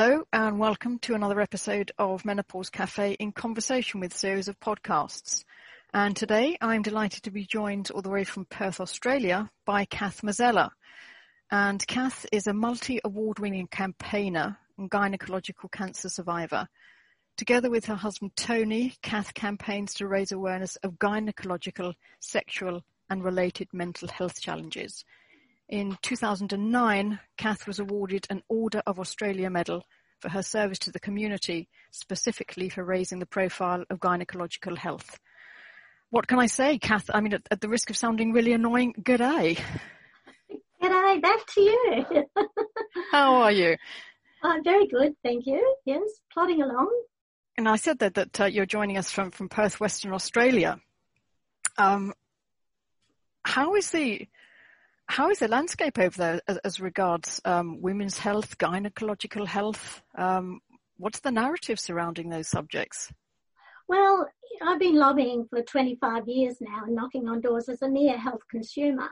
Hello and welcome to another episode of Menopause Cafe in conversation with series of podcasts. And today I'm delighted to be joined all the way from Perth, Australia by Kath Mazzella. And Kath is a multi-award winning campaigner and gynecological cancer survivor. Together with her husband Tony, Kath campaigns to raise awareness of gynecological, sexual and related mental health challenges in 2009, Kath was awarded an Order of Australia Medal for her service to the community, specifically for raising the profile of gynecological health. What can I say, Kath? I mean, at, at the risk of sounding really annoying, good day. G'day, back to you. How are you? I'm very good, thank you. Yes, plodding along. And I said that that uh, you're joining us from from Perth, Western Australia. Um, how is the how is the landscape over there as, as regards um, women's health, gynecological health? Um, what's the narrative surrounding those subjects? Well, I've been lobbying for 25 years now and knocking on doors as a mere health consumer.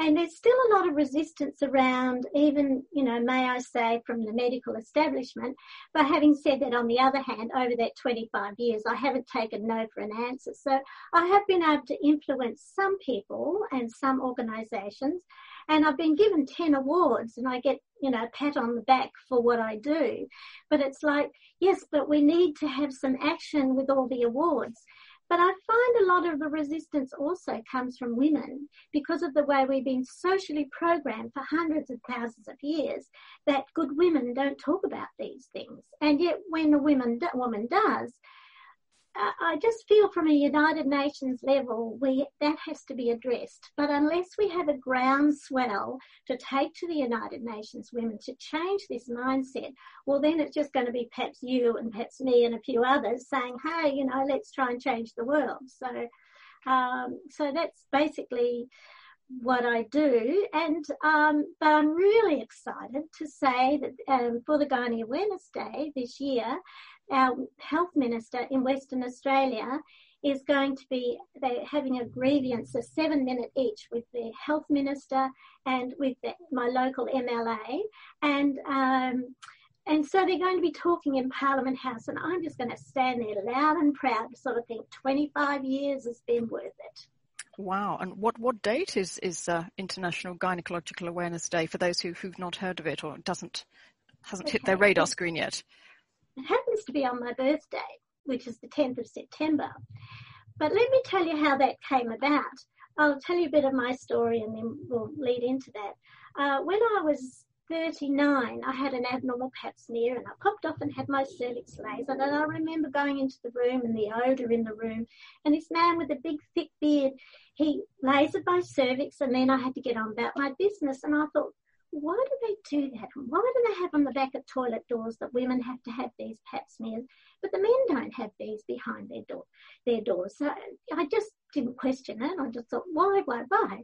And there's still a lot of resistance around, even, you know, may I say, from the medical establishment. But having said that, on the other hand, over that 25 years, I haven't taken no for an answer. So I have been able to influence some people and some organisations and I've been given 10 awards and I get, you know, a pat on the back for what I do. But it's like, yes, but we need to have some action with all the awards. But I find a lot of the resistance also comes from women because of the way we've been socially programmed for hundreds of thousands of years that good women don't talk about these things. And yet when a woman, woman does, I just feel from a United Nations level, we, that has to be addressed. But unless we have a groundswell to take to the United Nations women to change this mindset, well, then it's just going to be perhaps you and perhaps me and a few others saying, hey, you know, let's try and change the world. So, um, so that's basically what I do. And, um, but I'm really excited to say that um, for the Gynae Awareness Day this year, our health minister in Western Australia is going to be they're having a grievance, a seven minute each with the health minister and with the, my local MLA, and um, and so they're going to be talking in Parliament House, and I'm just going to stand there loud and proud to sort of think 25 years has been worth it. Wow! And what, what date is is uh, International Gynecological Awareness Day for those who who've not heard of it or doesn't hasn't okay. hit their radar screen yet? It happens to be on my birthday, which is the 10th of September. But let me tell you how that came about. I'll tell you a bit of my story and then we'll lead into that. Uh, when I was 39, I had an abnormal pap smear and I popped off and had my cervix lasered. And I remember going into the room and the odour in the room. And this man with a big, thick beard, he lasered my cervix and then I had to get on about my business. And I thought, why do they do that? Why do they have on the back of toilet doors that women have to have these pap smears, but the men don't have these behind their door, their doors? So I just didn't question it. I just thought, why, why, why?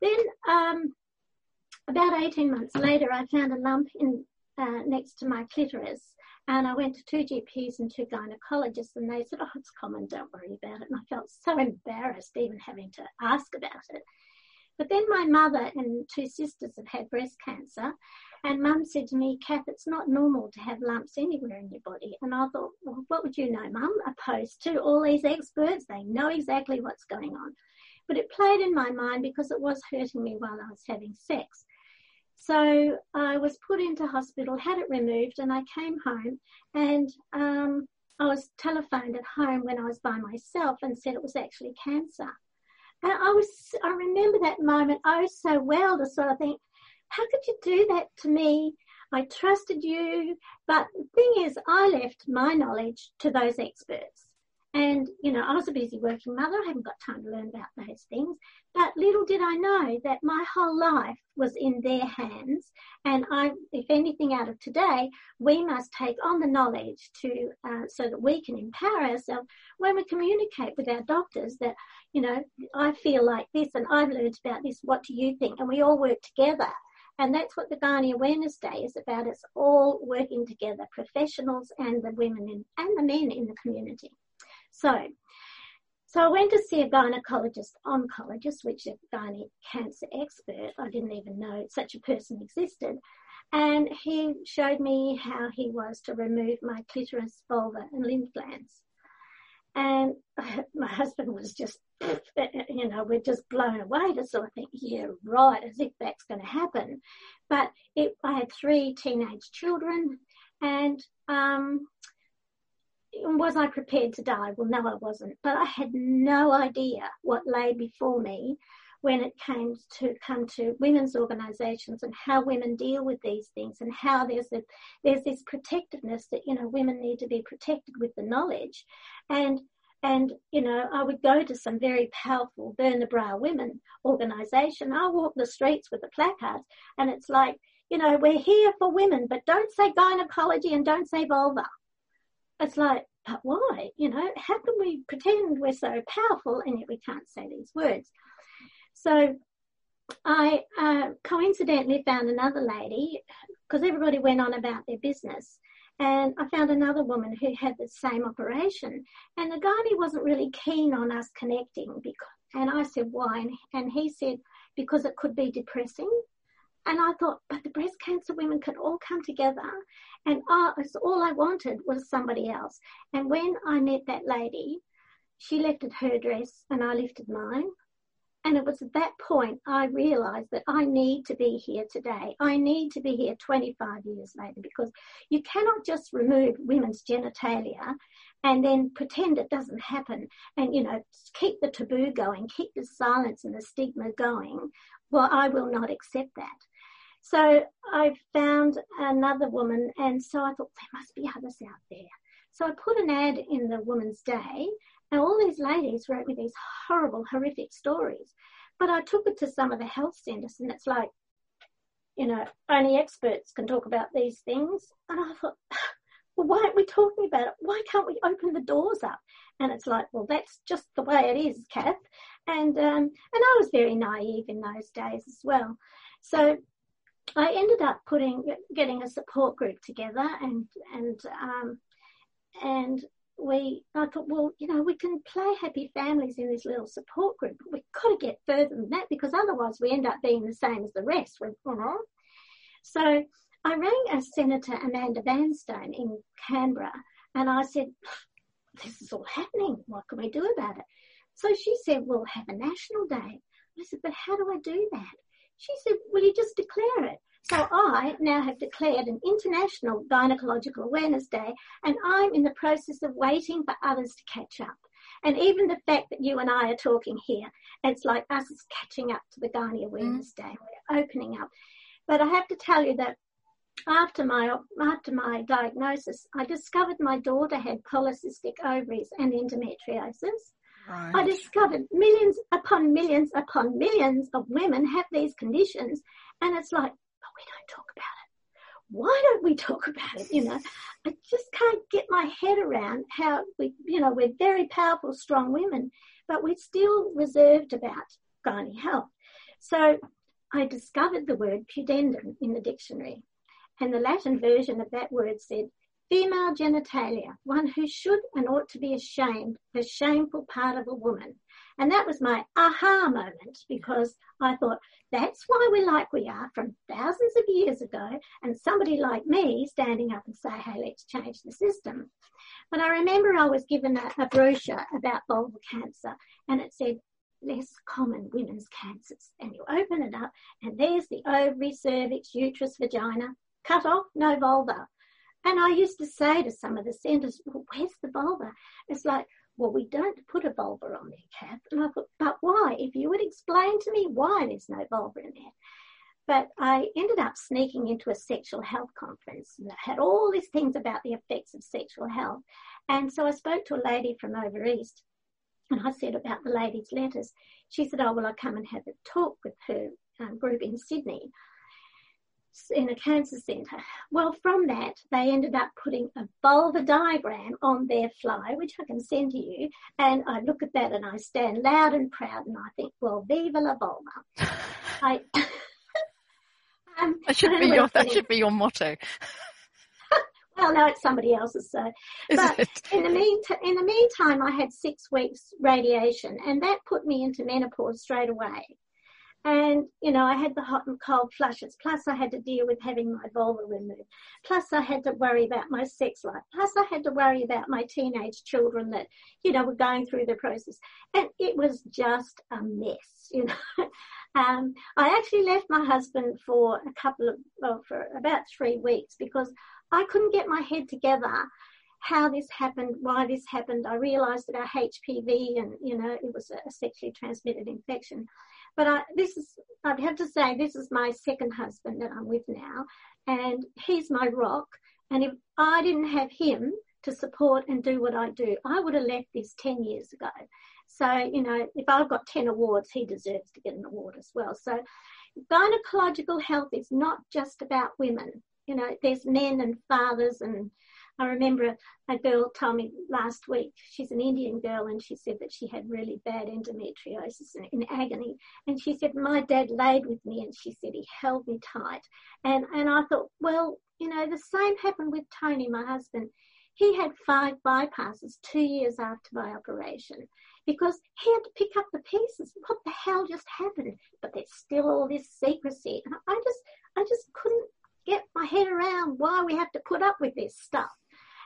Then um, about 18 months later, I found a lump in uh, next to my clitoris. And I went to two GPs and two gynecologists, and they said, Oh, it's common, don't worry about it. And I felt so embarrassed even having to ask about it. But then my mother and two sisters have had breast cancer, and mum said to me, Kath, it's not normal to have lumps anywhere in your body. And I thought, well, what would you know, mum? Opposed to all these experts, they know exactly what's going on. But it played in my mind because it was hurting me while I was having sex. So I was put into hospital, had it removed, and I came home and um, I was telephoned at home when I was by myself and said it was actually cancer. And I was, I remember that moment oh so well to sort of think, how could you do that to me? I trusted you. But the thing is, I left my knowledge to those experts. And, you know, I was a busy working mother. I haven't got time to learn about those things. But little did I know that my whole life was in their hands. And I, if anything out of today, we must take on the knowledge to, uh, so that we can empower ourselves when we communicate with our doctors that, you know, I feel like this and I've learned about this. What do you think? And we all work together. And that's what the Gynae Awareness Day is about. It's all working together, professionals and the women in, and the men in the community. So, So I went to see a gynecologist oncologist, which is a gynae cancer expert. I didn't even know such a person existed. And he showed me how he was to remove my clitoris, vulva, and lymph glands. And my husband was just, you know, we're just blown away to sort of think, yeah, right, as if that's going to happen. But it, I had three teenage children, and um, was I prepared to die? Well, no, I wasn't. But I had no idea what lay before me when it came to come to women's organisations and how women deal with these things and how there's a, there's this protectiveness that you know women need to be protected with the knowledge, and and you know I would go to some very powerful burn the bra women organisation. I walk the streets with the placards, and it's like you know we're here for women, but don't say gynecology and don't say vulva. It's like, but why? You know, how can we pretend we're so powerful and yet we can't say these words? So I uh, coincidentally found another lady because everybody went on about their business. And I found another woman who had the same operation. And the guy wasn't really keen on us connecting. Because, and I said, why? And he said, because it could be depressing. And I thought, but the breast cancer women can all come together. And I, all I wanted was somebody else. And when I met that lady, she lifted her dress and I lifted mine. And it was at that point I realized that I need to be here today. I need to be here 25 years later because you cannot just remove women's genitalia and then pretend it doesn't happen and, you know, keep the taboo going, keep the silence and the stigma going. Well, I will not accept that. So I found another woman and so I thought there must be others out there. So I put an ad in the Woman's Day and all these ladies wrote me these horrible, horrific stories, but I took it to some of the health centres, and it's like, you know, only experts can talk about these things. And I thought, well, why aren't we talking about it? Why can't we open the doors up? And it's like, well, that's just the way it is, Kath. And um, and I was very naive in those days as well. So I ended up putting getting a support group together, and and um, and we, I thought, well, you know, we can play happy families in this little support group, but we've got to get further than that because otherwise we end up being the same as the rest. know. So I rang a Senator Amanda Vanstone in Canberra and I said, this is all happening. What can we do about it? So she said, we'll have a national day. I said, but how do I do that? She said, well, you just declare it. So I now have declared an International Gynecological Awareness Day and I'm in the process of waiting for others to catch up. And even the fact that you and I are talking here, it's like us is catching up to the Gynae Awareness mm. Day. We're opening up. But I have to tell you that after my after my diagnosis, I discovered my daughter had polycystic ovaries and endometriosis. Right. I discovered millions upon millions upon millions of women have these conditions, and it's like we don't talk about it. Why don't we talk about it? You know, I just can't get my head around how we, you know, we're very powerful, strong women, but we're still reserved about gynae health. So I discovered the word pudendum in the dictionary, and the Latin version of that word said female genitalia, one who should and ought to be ashamed, the shameful part of a woman. And that was my aha moment because I thought that's why we're like we are from thousands of years ago and somebody like me standing up and say, hey, let's change the system. But I remember I was given a, a brochure about vulval cancer and it said less common women's cancers. And you open it up and there's the ovary, cervix, uterus, vagina, cut off, no vulva. And I used to say to some of the centres, well, where's the vulva? It's like, well, we don't put a vulva on there, Kath. And I thought, but why? If you would explain to me why there's no vulva in there. But I ended up sneaking into a sexual health conference and had all these things about the effects of sexual health. And so I spoke to a lady from over east and I said about the ladies' letters. She said, oh, well, I'll come and have a talk with her um, group in Sydney in a cancer centre. Well, from that, they ended up putting a vulva diagram on their fly, which I can send to you. And I look at that and I stand loud and proud and I think, well, viva la vulva. I, um, that should be your, that should be your motto. well, no, it's somebody else's. So, Is but it? in the meantime, in the meantime, I had six weeks radiation, and that put me into menopause straight away. And you know, I had the hot and cold flushes. Plus, I had to deal with having my vulva removed. Plus, I had to worry about my sex life. Plus, I had to worry about my teenage children that you know were going through the process, and it was just a mess. You know. Um, I actually left my husband for a couple of, well, for about three weeks because I couldn't get my head together how this happened, why this happened. I realised about HPV and, you know, it was a sexually transmitted infection. But I, this is, I'd have to say, this is my second husband that I'm with now, and he's my rock. And if I didn't have him to support and do what I do, I would have left this 10 years ago. So, you know, if I've got 10 awards, he deserves to get an award as well. So, gynecological health is not just about women. You know, there's men and fathers and I remember a girl told me last week, she's an Indian girl, and she said that she had really bad endometriosis in, in agony. And she said, My dad laid with me, and she said he held me tight. And, and I thought, well, you know, the same happened with Tony, my husband. He had five bypasses two years after my operation because he had to pick up the pieces. What the hell just happened? But there's still all this secrecy. And I just, I just couldn't get my head around why we have to put up with this stuff.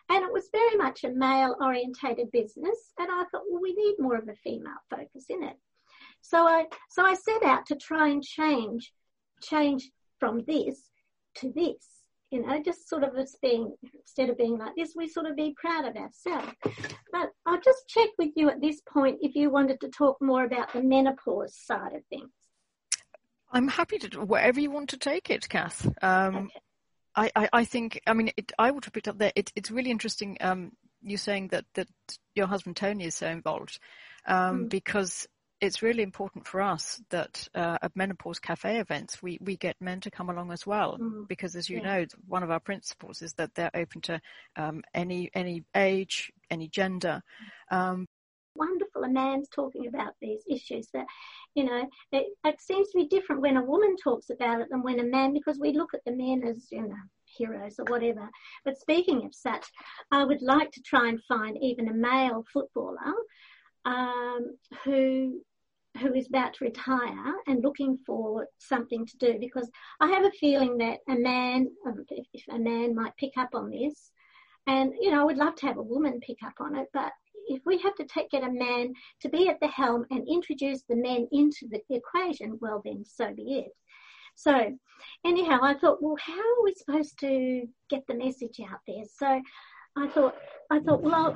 And it was very much a male orientated business. And I thought, well, we need more of a female focus in it. So I, so I set out to try and change, change from this to this. You know, just sort of as being, instead of being like this, we sort of be proud of ourselves. But I'll just check with you at this point if you wanted to talk more about the menopause side of things. I'm happy to wherever you want to take it, Kath. Um, okay. I, I, I, think, I mean, it, I would have picked up there. It, it's really interesting. Um, you saying that that your husband Tony is so involved um, mm. because it's really important for us that uh, at menopause cafe events we, we get men to come along as well mm. because as you yeah. know one of our principles is that they're open to um, any any age any gender um, a man's talking about these issues that you know it, it seems to be different when a woman talks about it than when a man because we look at the men as you know heroes or whatever. But speaking of such, I would like to try and find even a male footballer um, who who is about to retire and looking for something to do because I have a feeling that a man, um, if a man might pick up on this, and you know, I would love to have a woman pick up on it, but if we have to take, get a man to be at the helm and introduce the men into the equation, well then so be it. So anyhow, I thought, well, how are we supposed to get the message out there? So I thought, I thought, well,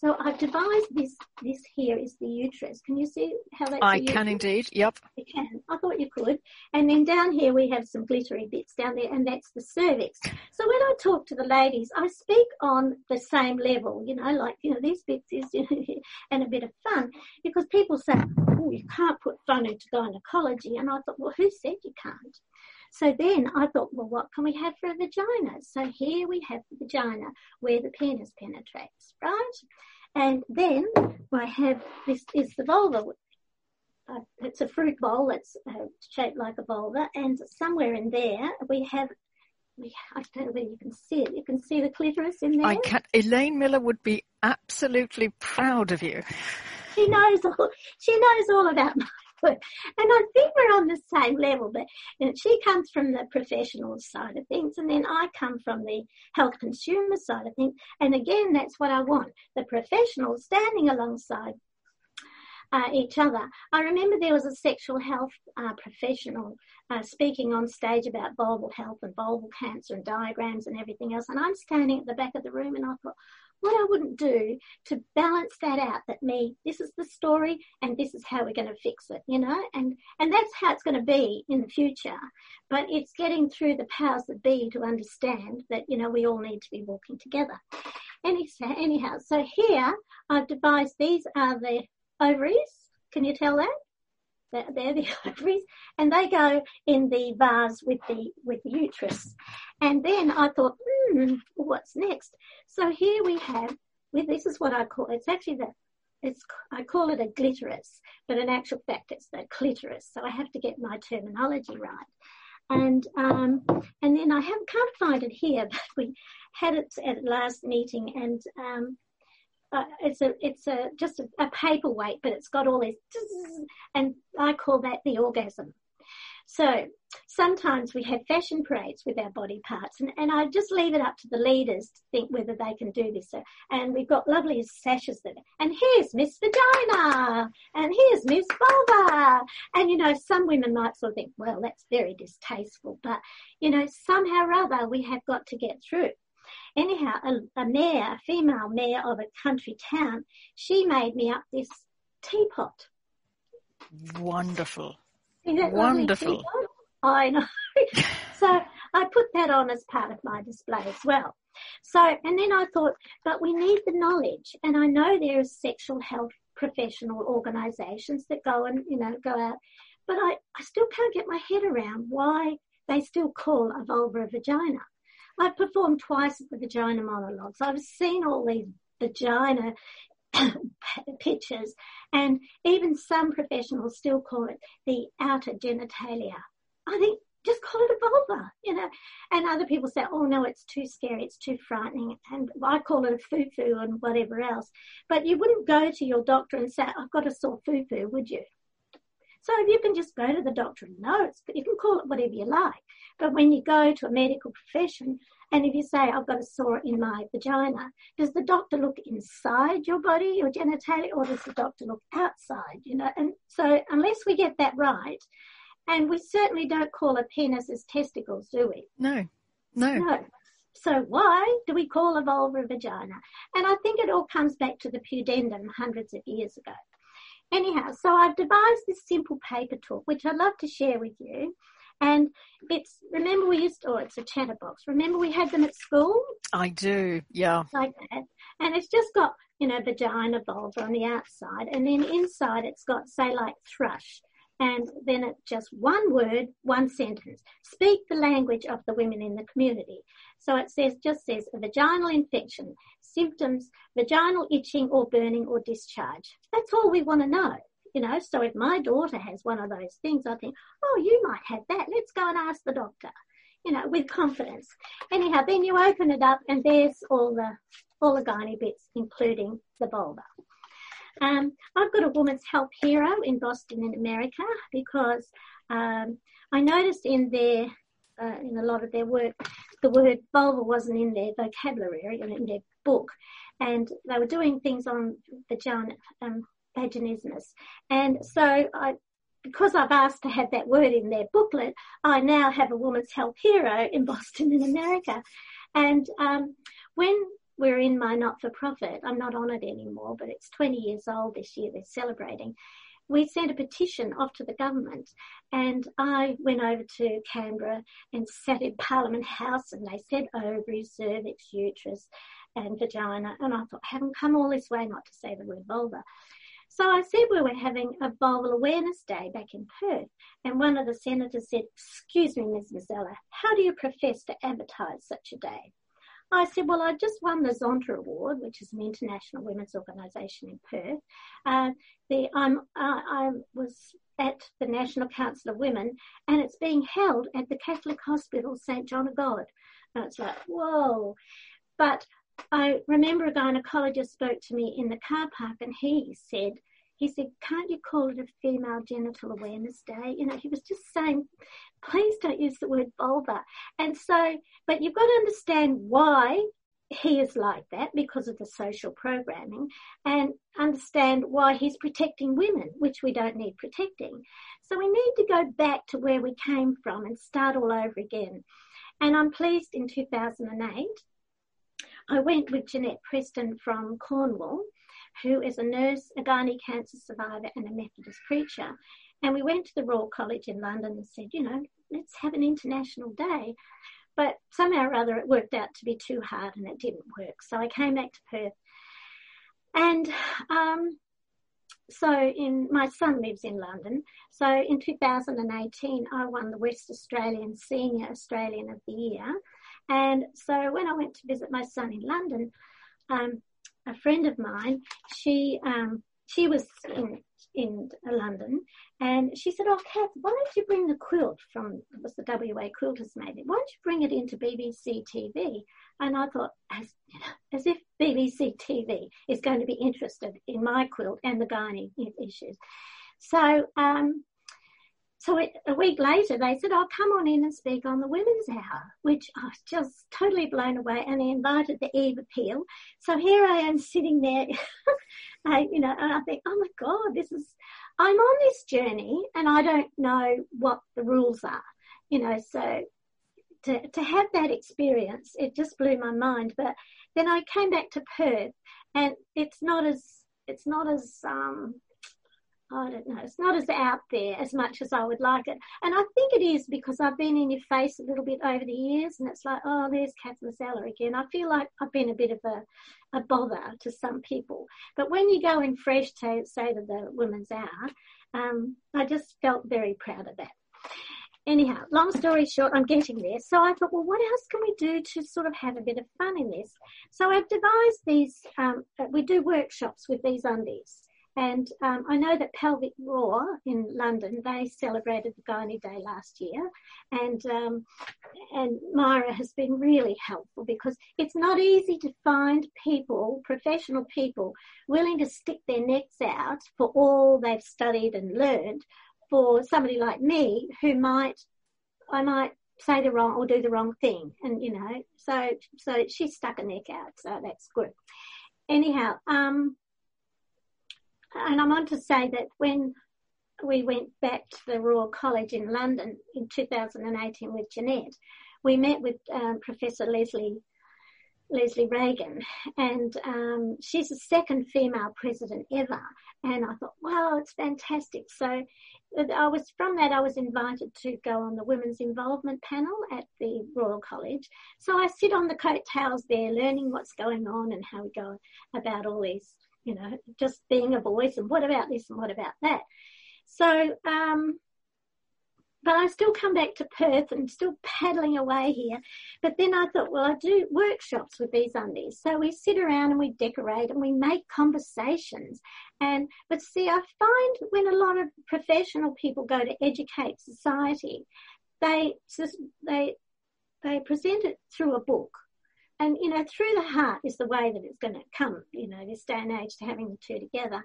so I've devised this. This here is the uterus. Can you see how that's? I can indeed. Yep. You can. I thought you could. And then down here we have some glittery bits down there, and that's the cervix. So when I talk to the ladies, I speak on the same level. You know, like you know, these bits is you know, and a bit of fun because people say, oh, you can't put fun into gynecology, and I thought, well, who said you can't? So then I thought, well, what can we have for a vagina? So here we have the vagina where the penis penetrates, right? And then I have this is the vulva. Uh, it's a fruit bowl that's uh, shaped like a vulva, and somewhere in there we have. I don't know whether you can see it. You can see the clitoris in there. I can. Elaine Miller would be absolutely proud of you. She knows all. She knows all about my and I think we're on the same level, but you know, she comes from the professional side of things, and then I come from the health consumer side of things. And again, that's what I want the professionals standing alongside uh, each other. I remember there was a sexual health uh, professional uh, speaking on stage about vulval health and vulval cancer and diagrams and everything else, and I'm standing at the back of the room, and I thought, what I wouldn't do to balance that out that me, this is the story and this is how we're going to fix it, you know, and, and that's how it's going to be in the future. But it's getting through the powers that be to understand that, you know, we all need to be walking together. Anyhow, anyhow, so here I've devised these are the ovaries. Can you tell that? They're the ovaries, and they go in the vase with the with the uterus. And then I thought, hmm, what's next? So here we have, this is what I call, it's actually the, it's, I call it a glitterus, but in actual fact it's the clitoris. So I have to get my terminology right. And um, and then I have, can't find it here, but we had it at last meeting, and um, uh, it's a it's a just a, a paperweight, but it's got all this, and I call that the orgasm. So sometimes we have fashion parades with our body parts, and, and I just leave it up to the leaders to think whether they can do this. So, and we've got lovely sashes there. And here's Miss Vagina, and here's Miss Vulva. And you know, some women might sort of think, well, that's very distasteful, but you know, somehow or other we have got to get through. Anyhow, a, a mayor, a female mayor of a country town, she made me up this teapot. Wonderful. Wonderful. I know. so I put that on as part of my display as well. So, and then I thought, but we need the knowledge. And I know there are sexual health professional organisations that go and, you know, go out. But I, I still can't get my head around why they still call a vulva a vagina. I've performed twice at the vagina monologues. I've seen all these vagina pictures and even some professionals still call it the outer genitalia. I think just call it a vulva, you know. And other people say, oh no, it's too scary, it's too frightening. And I call it a foo-foo and whatever else. But you wouldn't go to your doctor and say, I've got a sore foo-foo, would you? So if you can just go to the doctor and know it's, you can call it whatever you like. But when you go to a medical profession and if you say, I've got a sore in my vagina, does the doctor look inside your body, your genitalia, or does the doctor look outside? You know, and so unless we get that right, and we certainly don't call a penis as testicles, do we? No, no. No. So why do we call a vulva a vagina? And I think it all comes back to the pudendum hundreds of years ago. Anyhow, so I've devised this simple paper talk, which I'd love to share with you. And it's, remember we used, to, oh, it's a chatterbox. Remember we had them at school? I do, yeah. Like that. And it's just got, you know, vagina, vulva on the outside. And then inside it's got, say, like thrush. And then it's just one word, one sentence. Speak the language of the women in the community. So it says, just says a vaginal infection, symptoms, vaginal itching or burning or discharge. That's all we want to know. You know, so if my daughter has one of those things, I think, oh, you might have that. Let's go and ask the doctor. You know, with confidence. Anyhow, then you open it up and there's all the all the gynae bits, including the vulva. Um, I've got a woman's health hero in Boston in America because um, I noticed in their uh, in a lot of their work the word vulva wasn't in their vocabulary and in their book, and they were doing things on vagina, um, vaginismus. And so I, because I've asked to have that word in their booklet, I now have a woman's health hero in Boston in America. And um, when we're in my not-for-profit, I'm not on it anymore, but it's 20 years old this year, they're celebrating. We sent a petition off to the government and I went over to Canberra and sat in Parliament House and they said oh, ovaries, cervix, uterus and vagina. And I thought, I haven't come all this way not to say the word vulva. So I said we were having a vulval awareness day back in Perth, and one of the senators said, Excuse me, Ms. Mazzella, how do you profess to advertise such a day? I said, Well, I just won the Zonta Award, which is an international women's organisation in Perth. Uh, the, I'm, uh, I was at the National Council of Women, and it's being held at the Catholic Hospital St John of God. And it's like, whoa. But I remember a gynecologist spoke to me in the car park and he said, he said, can't you call it a female genital awareness day? You know, he was just saying, please don't use the word vulva. And so, but you've got to understand why he is like that because of the social programming and understand why he's protecting women, which we don't need protecting. So we need to go back to where we came from and start all over again. And I'm pleased in 2008 I went with Jeanette Preston from Cornwall, who is a nurse, a gynae cancer survivor, and a Methodist preacher. And we went to the Royal College in London and said, you know, let's have an international day. But somehow or other it worked out to be too hard and it didn't work. So I came back to Perth. And um, so in my son lives in London. So in 2018, I won the West Australian Senior Australian of the Year. And so when I went to visit my son in London, um, a friend of mine, she um, she was in in London, and she said, "Oh, Kath, why don't you bring the quilt from it was the WA Quilters made it? Why don't you bring it into BBC TV?" And I thought, as you know, as if BBC TV is going to be interested in my quilt and the gynae issues. So um, so it, a week later, they said, "I'll oh, come on in and speak on the Women's Hour," which I was just totally blown away. And they invited the Eve Appeal. So here I am sitting there, you know, and I think, "Oh my God, this is." I'm on this journey, and I don't know what the rules are, you know. So to to have that experience, it just blew my mind. But then I came back to Perth, and it's not as it's not as um, I don't know, it's not as out there as much as I would like it. And I think it is because I've been in your face a little bit over the years and it's like, oh, there's Kath Mazzella again. I feel like I've been a bit of a, a bother to some people. But when you go in fresh to say to the Women's Hour, um, I just felt very proud of that. Anyhow, long story short, I'm getting there. So I thought, well, what else can we do to sort of have a bit of fun in this? So I've devised these, um, we do workshops with these undies. And um, I know that Pelvic Roar in London, they celebrated the Gynae Day last year. And, um, and Myra has been really helpful because it's not easy to find people, professional people, willing to stick their necks out for all they've studied and learned for somebody like me who might, I might say the wrong or do the wrong thing. And, you know, so, so she stuck a neck out. So that's good. Anyhow, um, and I want to say that when we went back to the Royal College in London in 2018 with Jeanette, we met with um, Professor Lesley Lesley Regan, and um, she's the second female president ever. And I thought, wow, it's fantastic. So I was from that I was invited to go on the women's involvement panel at the Royal College. So I sit on the coattails there, learning what's going on and how we go about all these you know, just being a voice and what about this and what about that. So, um, but I still come back to Perth and still paddling away here. But then I thought, well, I do workshops with these undies. So we sit around and we decorate and we make conversations. And, but see, I find when a lot of professional people go to educate society, they, they, they present it through a book and, you know, through the heart is the way that it's going to come, you know, this day and age to having the two together.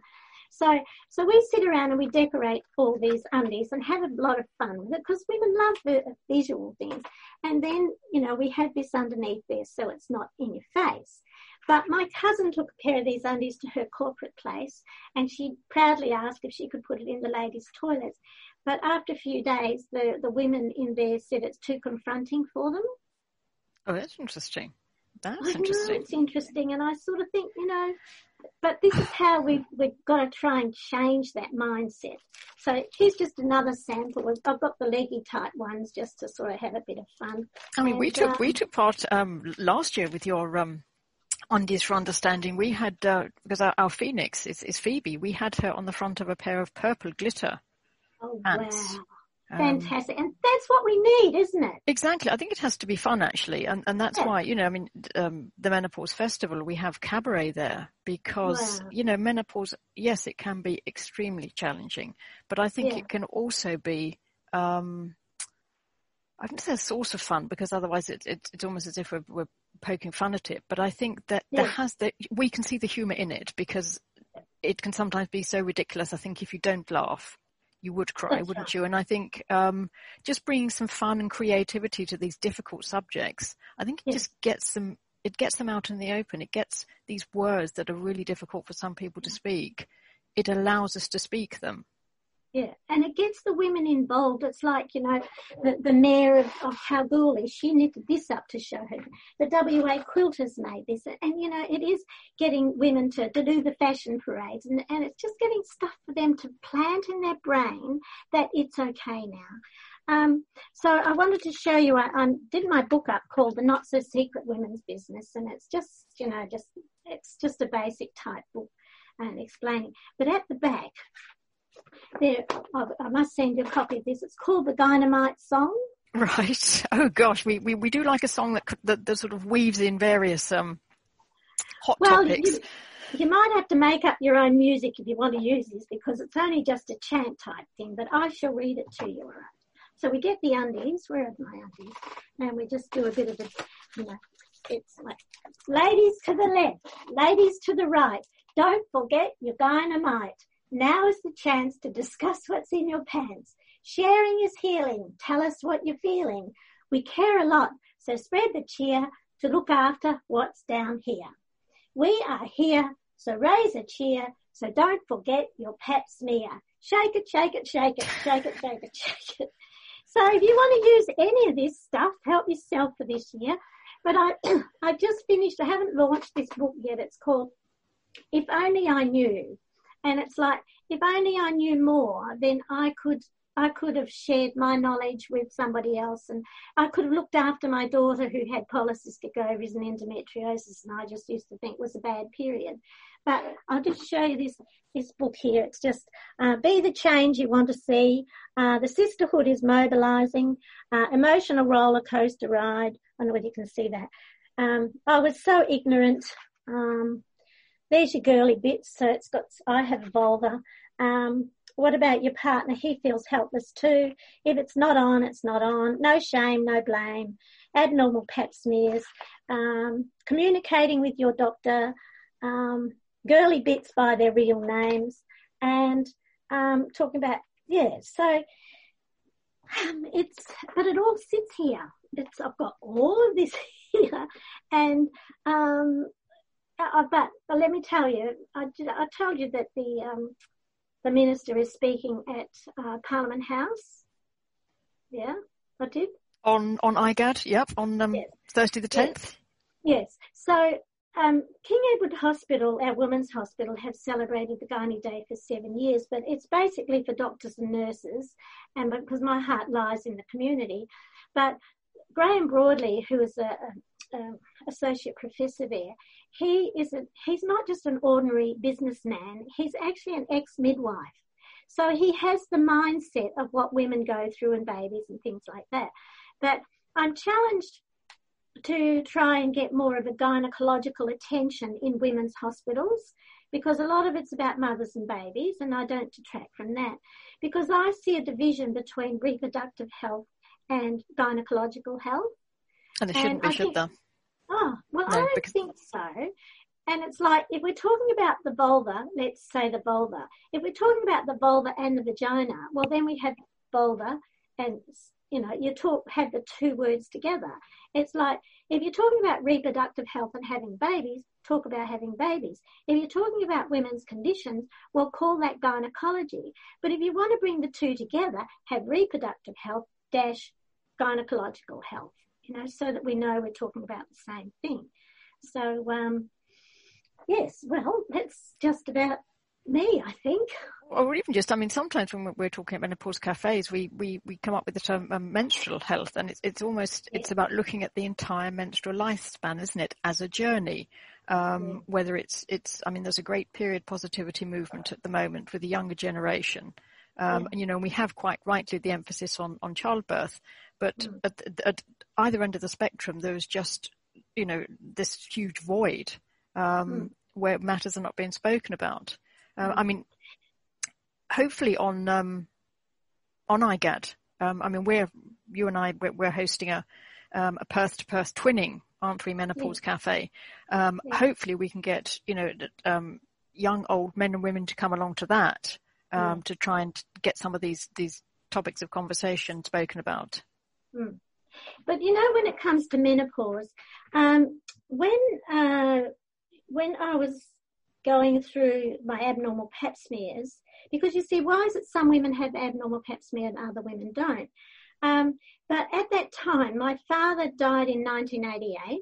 So, so we sit around and we decorate all these undies and have a lot of fun with it because women love the visual things. And then, you know, we have this underneath there so it's not in your face. But my cousin took a pair of these undies to her corporate place and she proudly asked if she could put it in the ladies' toilets. But after a few days, the, the women in there said it's too confronting for them. Oh, that's interesting. That's I interesting. Know, it's interesting, and I sort of think, you know, but this is how we've we've got to try and change that mindset. So here's just another sample. I've got the leggy type ones just to sort of have a bit of fun. I mean, and, we took um, we took part um, last year with your um, Undies for Understanding. We had uh, because our, our phoenix is, is Phoebe. We had her on the front of a pair of purple glitter. Oh ants. wow! Um, Fantastic. And that's what we need, isn't it? Exactly. I think it has to be fun actually. And, and that's yeah. why, you know, I mean, um, the menopause festival, we have cabaret there because, wow. you know, menopause, yes, it can be extremely challenging, but I think yeah. it can also be, um, I wouldn't say a source of fun because otherwise it, it, it's almost as if we're, we're, poking fun at it. But I think that yeah. there has that we can see the humour in it because it can sometimes be so ridiculous. I think if you don't laugh, you would cry, That's wouldn't right. you? And I think um, just bringing some fun and creativity to these difficult subjects, I think it just gets them. It gets them out in the open. It gets these words that are really difficult for some people to speak. It allows us to speak them. Yeah, and it gets the women involved. It's like, you know, the, the mayor of, of Kalgoorlie, she knitted this up to show her. The WA quilters made this. And, you know, it is getting women to, to do the fashion parades. And, and it's just getting stuff for them to plant in their brain that it's okay now. Um, so I wanted to show you, I, I did my book up called The Not So Secret Women's Business. And it's just, you know, just, it's just a basic type book and explaining. But at the back, there, I must send you a copy of this. It's called the Dynamite Song. Right. Oh gosh, we, we, we do like a song that, that, that sort of weaves in various um, hot well, topics. You, you might have to make up your own music if you want to use this because it's only just a chant type thing, but I shall read it to you, all right? So we get the undies, where are my undies? And we just do a bit of a, you know, it's like, ladies to the left, ladies to the right, don't forget your dynamite. Now is the chance to discuss what's in your pants. Sharing is healing. Tell us what you're feeling. We care a lot, so spread the cheer to look after what's down here. We are here, so raise a cheer, so don't forget your pap smear. Shake it, shake it, shake it, shake it, shake it, shake it. So if you want to use any of this stuff, help yourself for this year. But I, I just finished, I haven't launched this book yet. It's called If Only I Knew. And it's like, if only I knew more, then I could I could have shared my knowledge with somebody else and I could have looked after my daughter who had polycystic ovaries and endometriosis and I just used to think was a bad period. But I'll just show you this, this book here. It's just, uh, be the change you want to see. Uh, the sisterhood is mobilizing, uh, emotional roller coaster ride. I don't know whether you can see that. Um, I was so ignorant. Um, there's your girly bits. So it's got, I have a vulva. Um, what about your partner? He feels helpless too. If it's not on, it's not on. No shame, no blame. Abnormal pap smears. Um, communicating with your doctor. Um, girly bits by their real names. And um, talking about, yeah, so um, it's, but it all sits here. It's, I've got all of this here. And, um, uh, but, but let me tell you, I, I told you that the, um, the minister is speaking at uh, Parliament House. Yeah, I did. On on IGAD, yep, on um, yes. Thursday the tenth. Yes. yes. So um, King Edward Hospital, our women's hospital, have celebrated the Gynae Day for seven years, but it's basically for doctors and nurses, and because my heart lies in the community. But Graham Broadley, who is a, a, a associate professor there, he is a, he's not just an ordinary businessman, he's actually an ex-midwife. So he has the mindset of what women go through and babies and things like that. But I'm challenged to try and get more of a gynecological attention in women's hospitals because a lot of it's about mothers and babies and I don't detract from that because I see a division between reproductive health and gynecological health. And there shouldn't and be, should there? Oh, well, no, I don't think so. And it's like, if we're talking about the vulva, let's say the vulva, if we're talking about the vulva and the vagina, well, then we have vulva and, you know, you talk, have the two words together. It's like, if you're talking about reproductive health and having babies, talk about having babies. If you're talking about women's conditions, well, call that gynecology. But if you want to bring the two together, have reproductive health dash gynecological health you know, so that we know we're talking about the same thing. So, um, yes, well, that's just about me, I think. Or even just, I mean, sometimes when we're talking at menopause cafes, we, we, we come up with the term um, menstrual health, and it's, it's almost, it's about looking at the entire menstrual lifespan, isn't it, as a journey. Um, yeah. Whether it's, it's, I mean, there's a great period positivity movement at the moment with the younger generation. Um, and, you know, we have quite rightly the emphasis on, on childbirth, but mm. at, at, either end of the spectrum, there's just, you know, this huge void um, mm. where matters are not being spoken about. Uh, I mean, hopefully on um, on IGAD, um, I mean, we're you and I we're, we're hosting a um, a Perth to Perth twinning, aren't we, Menopause yeah. Cafe? Um, yeah. Hopefully, we can get you know um, young, old men and women to come along to that um, yeah. to try and get some of these these topics of conversation spoken about. Mm. But you know, when it comes to menopause, um, when uh, when I was going through my abnormal pap smears, because you see, why is it some women have abnormal pap smear and other women don't? Um, but at that time, my father died in 1988,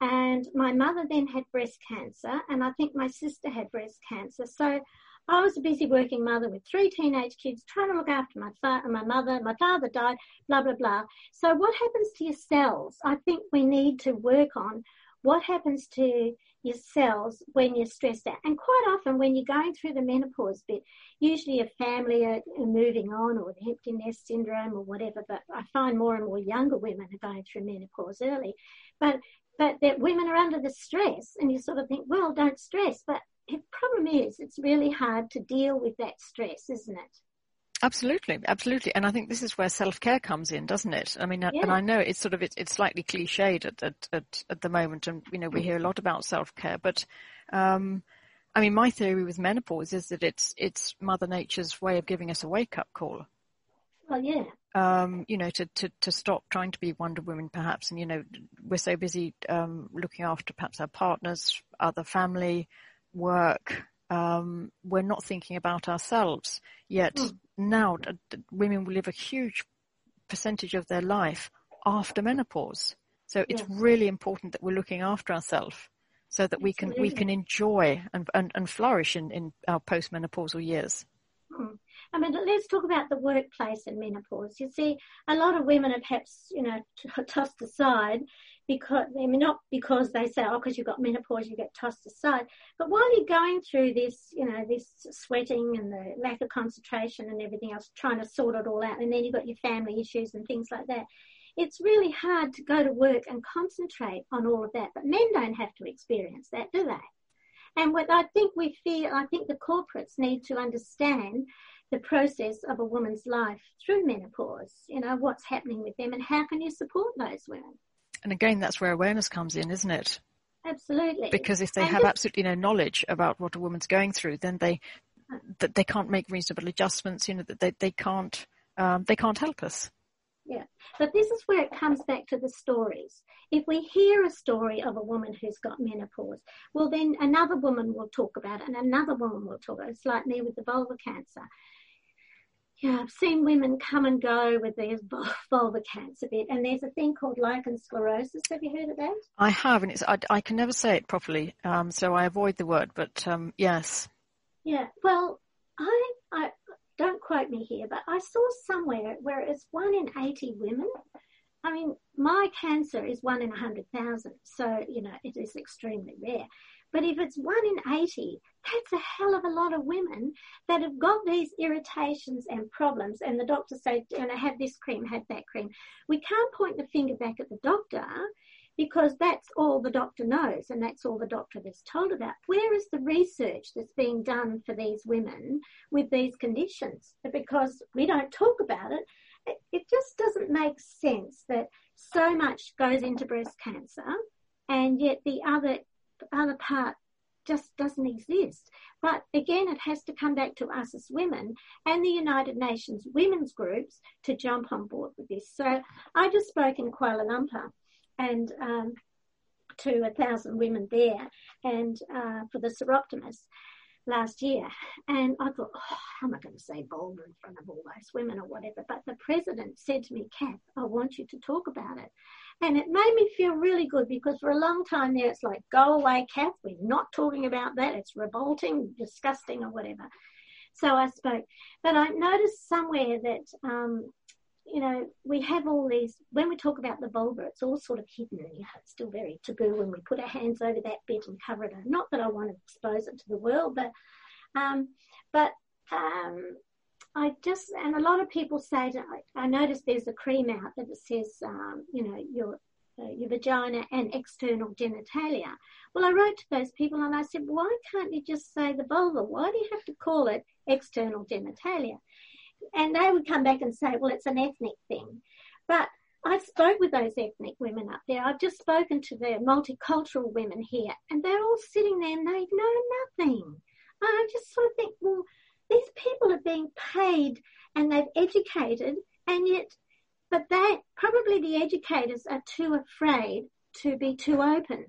and my mother then had breast cancer, and I think my sister had breast cancer. So I was a busy working mother with three teenage kids, trying to look after my father, my mother. My father died, blah blah blah. So what happens to your cells? I think we need to work on what happens to your cells when you're stressed out. And quite often, when you're going through the menopause bit, usually your family are, moving on, or the empty nest syndrome, or whatever. But I find more and more younger women are going through menopause early. But but that women are under the stress, and you sort of think, well, don't stress, but the problem is it's really hard to deal with that stress, isn't it? Absolutely, absolutely, and I think this is where self care comes in, doesn't it? I mean, yeah. and I know it's sort of it's, it's slightly cliched at, at at at the moment, and you know we hear a lot about self care, but um, I mean, my theory with menopause is that it's it's Mother Nature's way of giving us a wake up call. Well, yeah. Um, you know, to, to, to stop trying to be Wonder Woman perhaps. And, you know, we're so busy, um, looking after perhaps our partners, other family, work. Um, we're not thinking about ourselves. Yet mm. now women will live a huge percentage of their life after menopause. So it's yeah. really important that we're looking after ourselves so that we can, we can enjoy and, and, and flourish in, in our postmenopausal years. Hmm. I mean, let's talk about the workplace and menopause. You see, a lot of women are perhaps, you know, tossed aside because, I mean, not because they say, oh, because you've got menopause, you get tossed aside. But while you're going through this, you know, this sweating and the lack of concentration and everything else, trying to sort it all out, and then you've got your family issues and things like that, it's really hard to go to work and concentrate on all of that. But men don't have to experience that, do they? And what I think we feel, I think the corporates need to understand the process of a woman's life through menopause, you know, what's happening with them and how can you support those women. And again, that's where awareness comes in, isn't it? Absolutely. Because if they and have just, absolutely no knowledge about what a woman's going through, then they that they can't make reasonable adjustments. You know that they they can't um, they can't help us. Yeah. But this is where it comes back to the stories. If we hear a story of a woman who's got menopause, well, then another woman will talk about it and another woman will talk about it. It's like me with the vulva cancer. Yeah, I've seen women come and go with their vulva cancer bit, and there's a thing called lichen sclerosis. Have you heard of that? I have, and it's I, I can never say it properly, um, so I avoid the word. But um, yes. Yeah, well, I, I don't quote me here, but I saw somewhere where it's one in 80 women. I mean, my cancer is one in a 100,000, so, you know, it is extremely rare. But if it's one in 80, that's a hell of a lot of women that have got these irritations and problems. And the doctor said, you know, have this cream, have that cream. We can't point the finger back at the doctor because that's all the doctor knows and that's all the doctor is told about. Where is the research that's being done for these women with these conditions? Because we don't talk about it, it, it just doesn't make sense that so much goes into breast cancer and yet the other other part just doesn't exist. But again, it has to come back to us as women and the United Nations women's groups to jump on board with this. So I just spoke in Kuala Lumpur and um, to a thousand women there, and uh, for the Soroptimist last year. And I thought, oh, how am I going to say vulva in front of all those women or whatever? But the president said to me, Kath, I want you to talk about it. And it made me feel really good because for a long time there it's like, go away, Kath, we're not talking about that. It's revolting, disgusting, or whatever. So I spoke. But I noticed somewhere that um, you know, we have all these, when we talk about the vulva, it's all sort of hidden. You know, it's still very taboo when we put our hands over that bit and cover it. Not that I want to expose it to the world, but, um, but, um, I just, and a lot of people say, to, I, I noticed there's a cream out that says, um, you know, your, uh, your vagina and external genitalia. Well, I wrote to those people and I said, why can't you just say the vulva? Why do you have to call it external genitalia? and they would come back and say, well, it's an ethnic thing. But I spoke with those ethnic women up there. I've just spoken to the multicultural women here, and they're all sitting there and they know nothing. I just sort of think, well, these people are being paid and they've educated, and yet, but they probably the educators are too afraid to be too open.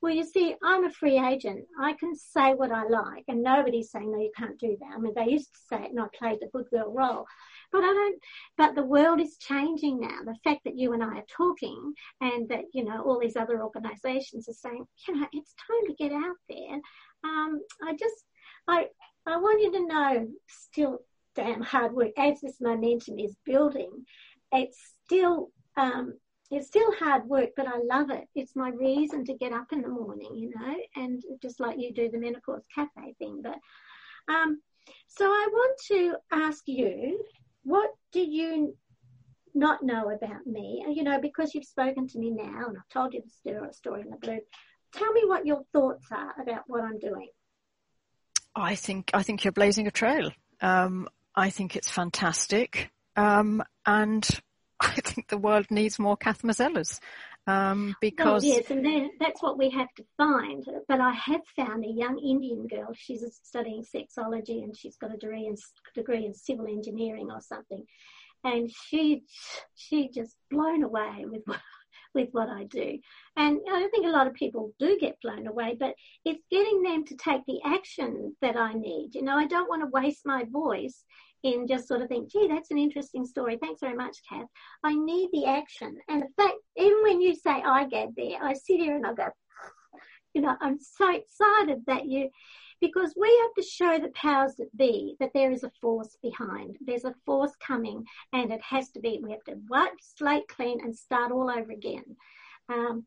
Well, you see, I'm a free agent. I can say what I like, and nobody's saying, no, you can't do that. I mean, they used to say it, and I played the good girl role. But I don't, but the world is changing now. The fact that you and I are talking and that, you know, all these other organizations are saying, you know, it's time to get out there. Um, I just, I, I want you to know still damn hard work as this momentum is building. It's still, um, it's still hard work, but I love it. It's my reason to get up in the morning, you know, and just like you do the menopause cafe thing. But um, so I want to ask you, what do you not know about me? You know, because you've spoken to me now and I've told you the story in the blue. Tell me what your thoughts are about what I'm doing. I think I think you're blazing a trail. Um, I think it's fantastic, um, and I think the world needs more Kath Mazzellas. Um, because well, yes, and then that's what we have to find. But I have found a young Indian girl. She's studying sexology, and she's got a degree in degree in civil engineering or something. And she she just blown away with what with what I do. And I think a lot of people do get blown away, but it's getting them to take the action that I need. You know, I don't want to waste my voice in just sort of think, gee, that's an interesting story. Thanks very much, Kath. I need the action. And the fact, even when you say I get there, I sit here and I go, you know, I'm so excited that you, because we have to show the powers that be that there is a force behind. There's a force coming and it has to be, we have to wipe slate clean and start all over again. Um,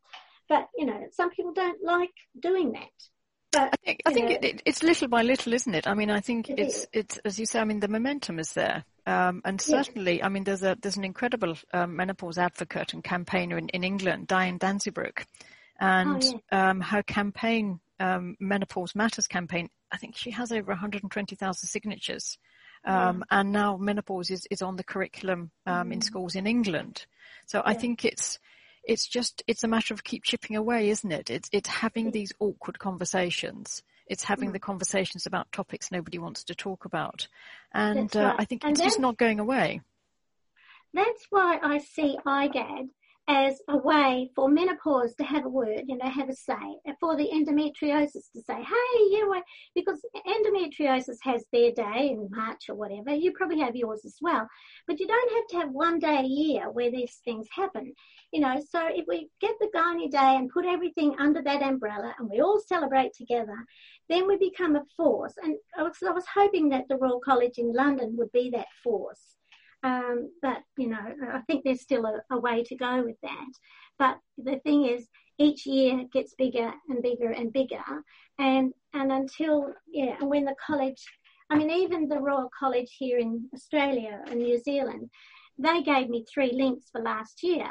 but, you know, some people don't like doing that. But, I think, I think it, it, it's little by little, isn't it? I mean, I think it it's, is. it's, as you say, I mean, the momentum is there. Um, and certainly, yeah. I mean, there's a, there's an incredible um, menopause advocate and campaigner in, in England, Diane Danzebrink. And oh, yeah. um, her campaign, um, Menopause Matters campaign, I think she has over 120,000 signatures. Um, yeah. And now menopause is, is on the curriculum mm. in schools in England. So I think it's, it's just it's a matter of keep chipping away, isn't it? It's it's having these awkward conversations. It's having mm. the conversations about topics nobody wants to talk about, and uh, I think and it's just not going away. That's why I see IGAD as a way for menopause to have a word, you know, have a say, for the endometriosis to say, hey, you know, because endometriosis has their day in March or whatever. You probably have yours as well. But you don't have to have one day a year where these things happen. You know, so if we get the Gynae Day and put everything under that umbrella and we all celebrate together, then we become a force. And I was, I was hoping that the Royal College in London would be that force. Um, but you know, I think there's still a, a, way to go with that. But the thing is, each year gets bigger and bigger and bigger, and and until yeah, and when the college, I mean, even the Royal College here in Australia and New Zealand, they gave me three links for last year,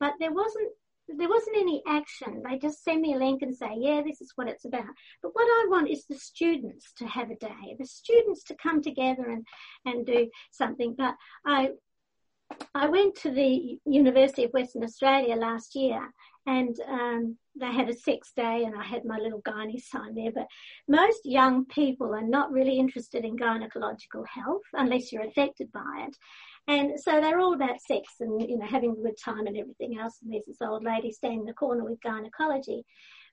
but there wasn't there wasn't any action. They just send me a link and say, yeah, this is what it's about. But what I want is the students to have a day, the students to come together and, and do something. But I, I went to the University of Western Australia last year and um, they had a sex day and I had my little gynae sign there. But most young people are not really interested in gynecological health unless you're affected by it. And so they're all about sex and, you know, having a good time and everything else. And there's this old lady standing in the corner with gynecology.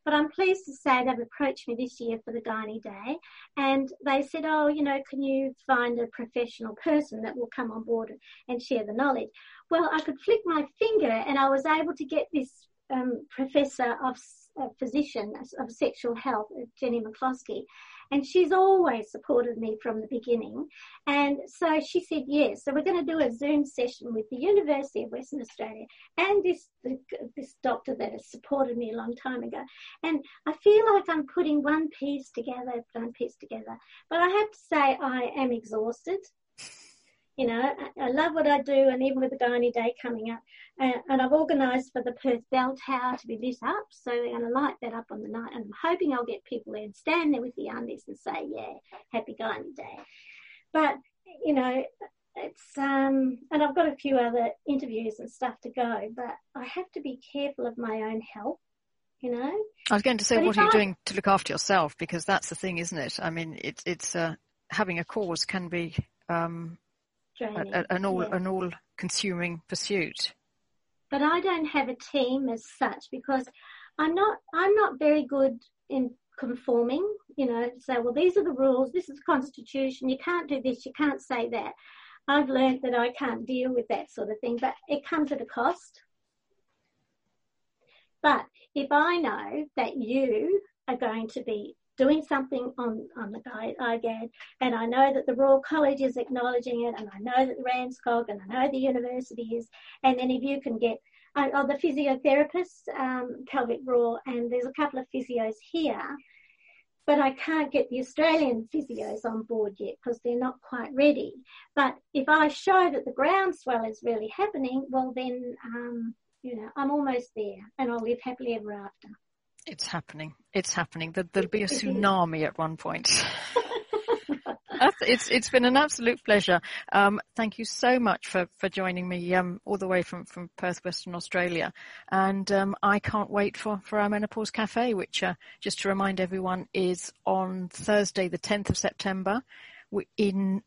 But I'm pleased to say they've approached me this year for the Gynae Day and they said, oh, you know, can you find a professional person that will come on board and share the knowledge? Well, I could flick my finger and I was able to get this um, professor of a physician of sexual health, Jenny McCloskey, and she's always supported me from the beginning. And so she said yes. So we're going to do a Zoom session with the University of Western Australia and this this doctor that has supported me a long time ago. And I feel like I'm putting one piece together, one piece together. But I have to say I am exhausted you know, I, I, love what I do, and even with the Gynae Day coming up, uh, and I've organised for the Perth Bell Tower to be lit up, so they're going to light that up on the night, and I'm hoping I'll get people there and stand there with the undies and say, yeah, happy Gynae Day. But, you know, it's, um, and I've got a few other interviews and stuff to go, but I have to be careful of my own health you know. I was going to say, but what are you I... doing to look after yourself? Because that's the thing, isn't it? I mean, it's it's uh, having a cause can be um, an all yeah. an all consuming pursuit. But I don't have a team as such because I'm not I'm not very good in conforming. You know, to say, well, these are the rules. This is the constitution. You can't do this. You can't say that. I've learned that I can't deal with that sort of thing, but it comes at a cost. But if I know that you are going to be doing something on, on the IGAD, and I know that the Royal College is acknowledging it, and I know that the RANZCOG, and I know the university is, and then if you can get uh, oh, the physiotherapists, um, Pelvic Roar, and there's a couple of physios here, but I can't get the Australian physios on board yet because they're not quite ready. But if I show that the groundswell is really happening, well then, um, you know, I'm almost there, and I'll live happily ever after. It's happening. It's happening. There'll be a tsunami at one point. it's it's been an absolute pleasure. Um, thank you so much for, for joining me um, all the way from, from Perth, Western Australia. And um, I can't wait for, for our Menopause Cafe, which, uh, just to remind everyone, is on Thursday, the 10th of September. In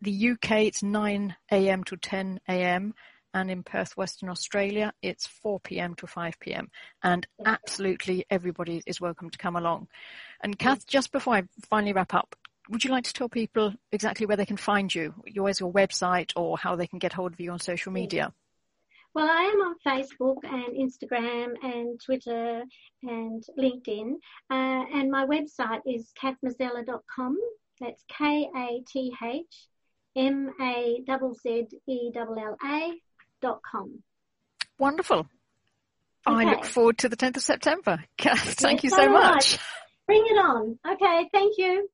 the UK, it's 9 a.m. to 10 a.m and in Perth, Western Australia, it's 4 p.m. to 5 p.m. And absolutely everybody is welcome to come along. And Kath, just before I finally wrap up, would you like to tell people exactly where they can find you? Where's your website or how they can get hold of you on social media? Well, I am on Facebook and Instagram and Twitter and LinkedIn. Uh, and my website is kathmazzella.com. That's K-A-T-H M-A-Z-Z-E-L-L-A com. Wonderful. Okay. I look forward to the 10th of September. Thank yes, you so much. Bring it on. Okay, thank you.